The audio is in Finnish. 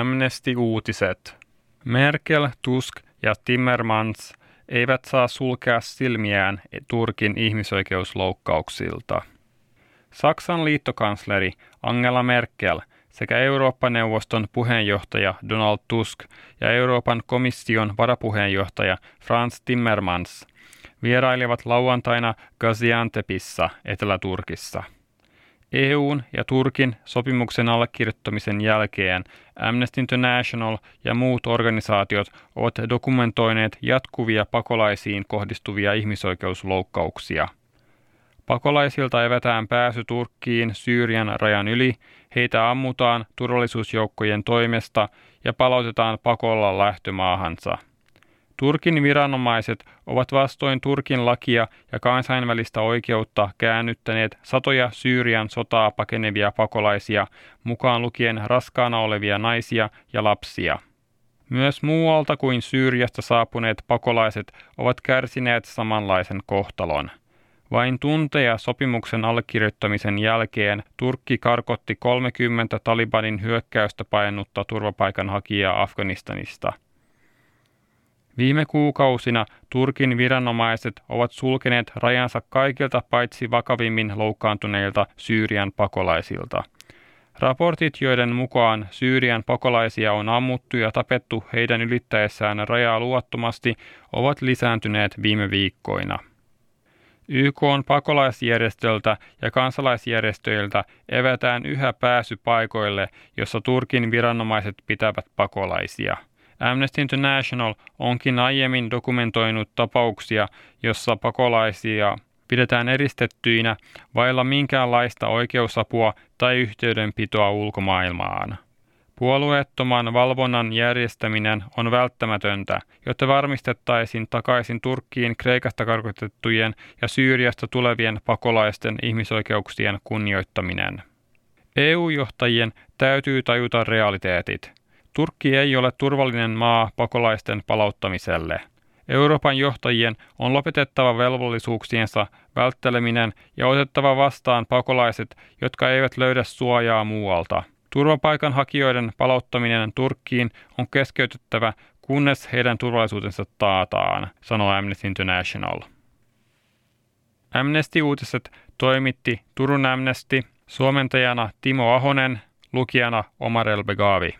Amnesty-uutiset. Merkel, Tusk ja Timmermans eivät saa sulkea silmiään Turkin ihmisoikeusloukkauksilta. Saksan liittokansleri Angela Merkel sekä Eurooppa-neuvoston puheenjohtaja Donald Tusk ja Euroopan komission varapuheenjohtaja Franz Timmermans vierailivat lauantaina Gaziantepissa Etelä-Turkissa. EUn ja Turkin sopimuksen allekirjoittamisen jälkeen Amnesty International ja muut organisaatiot ovat dokumentoineet jatkuvia pakolaisiin kohdistuvia ihmisoikeusloukkauksia. Pakolaisilta evätään pääsy Turkkiin Syyrian rajan yli, heitä ammutaan turvallisuusjoukkojen toimesta ja palautetaan pakolla lähtömaahansa – Turkin viranomaiset ovat vastoin Turkin lakia ja kansainvälistä oikeutta käännyttäneet satoja Syyrian sotaa pakenevia pakolaisia, mukaan lukien raskaana olevia naisia ja lapsia. Myös muualta kuin Syyriasta saapuneet pakolaiset ovat kärsineet samanlaisen kohtalon. Vain tunteja sopimuksen allekirjoittamisen jälkeen Turkki karkotti 30 Talibanin hyökkäystä painutta turvapaikanhakijaa Afganistanista – Viime kuukausina Turkin viranomaiset ovat sulkeneet rajansa kaikilta paitsi vakavimmin loukkaantuneilta Syyrian pakolaisilta. Raportit, joiden mukaan Syyrian pakolaisia on ammuttu ja tapettu heidän ylittäessään rajaa luottomasti, ovat lisääntyneet viime viikkoina. YK on pakolaisjärjestöltä ja kansalaisjärjestöiltä evätään yhä pääsy paikoille, jossa Turkin viranomaiset pitävät pakolaisia – Amnesty International onkin aiemmin dokumentoinut tapauksia, jossa pakolaisia pidetään eristettyinä vailla minkäänlaista oikeusapua tai yhteydenpitoa ulkomaailmaan. Puolueettoman valvonnan järjestäminen on välttämätöntä, jotta varmistettaisiin takaisin Turkkiin Kreikasta karkotettujen ja Syyriasta tulevien pakolaisten ihmisoikeuksien kunnioittaminen. EU-johtajien täytyy tajuta realiteetit. Turkki ei ole turvallinen maa pakolaisten palauttamiselle. Euroopan johtajien on lopetettava velvollisuuksiensa vältteleminen ja otettava vastaan pakolaiset, jotka eivät löydä suojaa muualta. Turvapaikanhakijoiden palauttaminen Turkkiin on keskeytettävä, kunnes heidän turvallisuutensa taataan, sanoo Amnesty International. Amnesty-uutiset toimitti Turun Amnesty, suomentajana Timo Ahonen, lukijana Omar El Begavi.